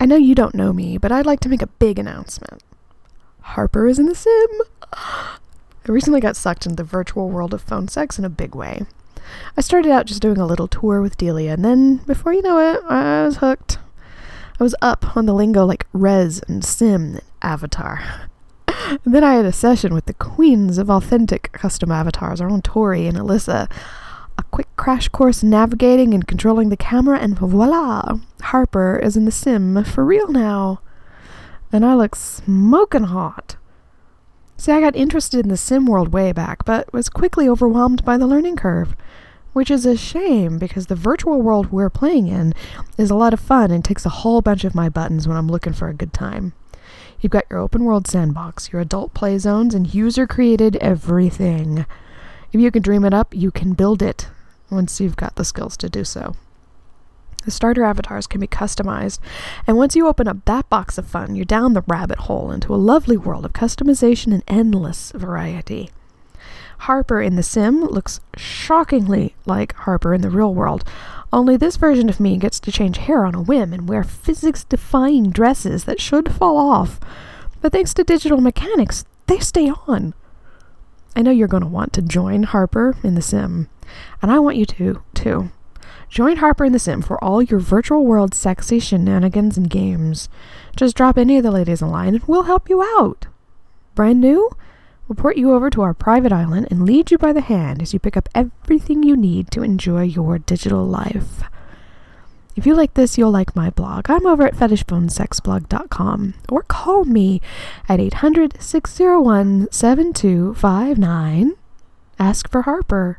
I know you don't know me, but I'd like to make a big announcement. Harper is in the sim. I recently got sucked into the virtual world of phone sex in a big way. I started out just doing a little tour with Delia, and then, before you know it, I was hooked. I was up on the lingo like res and sim and avatar. then I had a session with the queens of authentic custom avatars, our own Tori and Alyssa. Crash course in navigating and controlling the camera, and voila! Harper is in the sim for real now. And I look smoking hot. See, I got interested in the sim world way back, but was quickly overwhelmed by the learning curve. Which is a shame because the virtual world we're playing in is a lot of fun and takes a whole bunch of my buttons when I'm looking for a good time. You've got your open world sandbox, your adult play zones, and user created everything. If you can dream it up, you can build it once you've got the skills to do so. The starter avatars can be customized, and once you open up that box of fun, you're down the rabbit hole into a lovely world of customization and endless variety. Harper in The Sim looks shockingly like Harper in the real world, only this version of me gets to change hair on a whim and wear physics defying dresses that should fall off. But thanks to digital mechanics, they stay on. I know you're going to want to join Harper in The Sim, and I want you to, too. Join Harper in The Sim for all your virtual world sexy shenanigans and games. Just drop any of the ladies in line and we'll help you out. Brand new? We'll port you over to our private island and lead you by the hand as you pick up everything you need to enjoy your digital life. If you like this, you'll like my blog. I'm over at fetishbonesexblog.com or call me at 800 601 7259. Ask for Harper.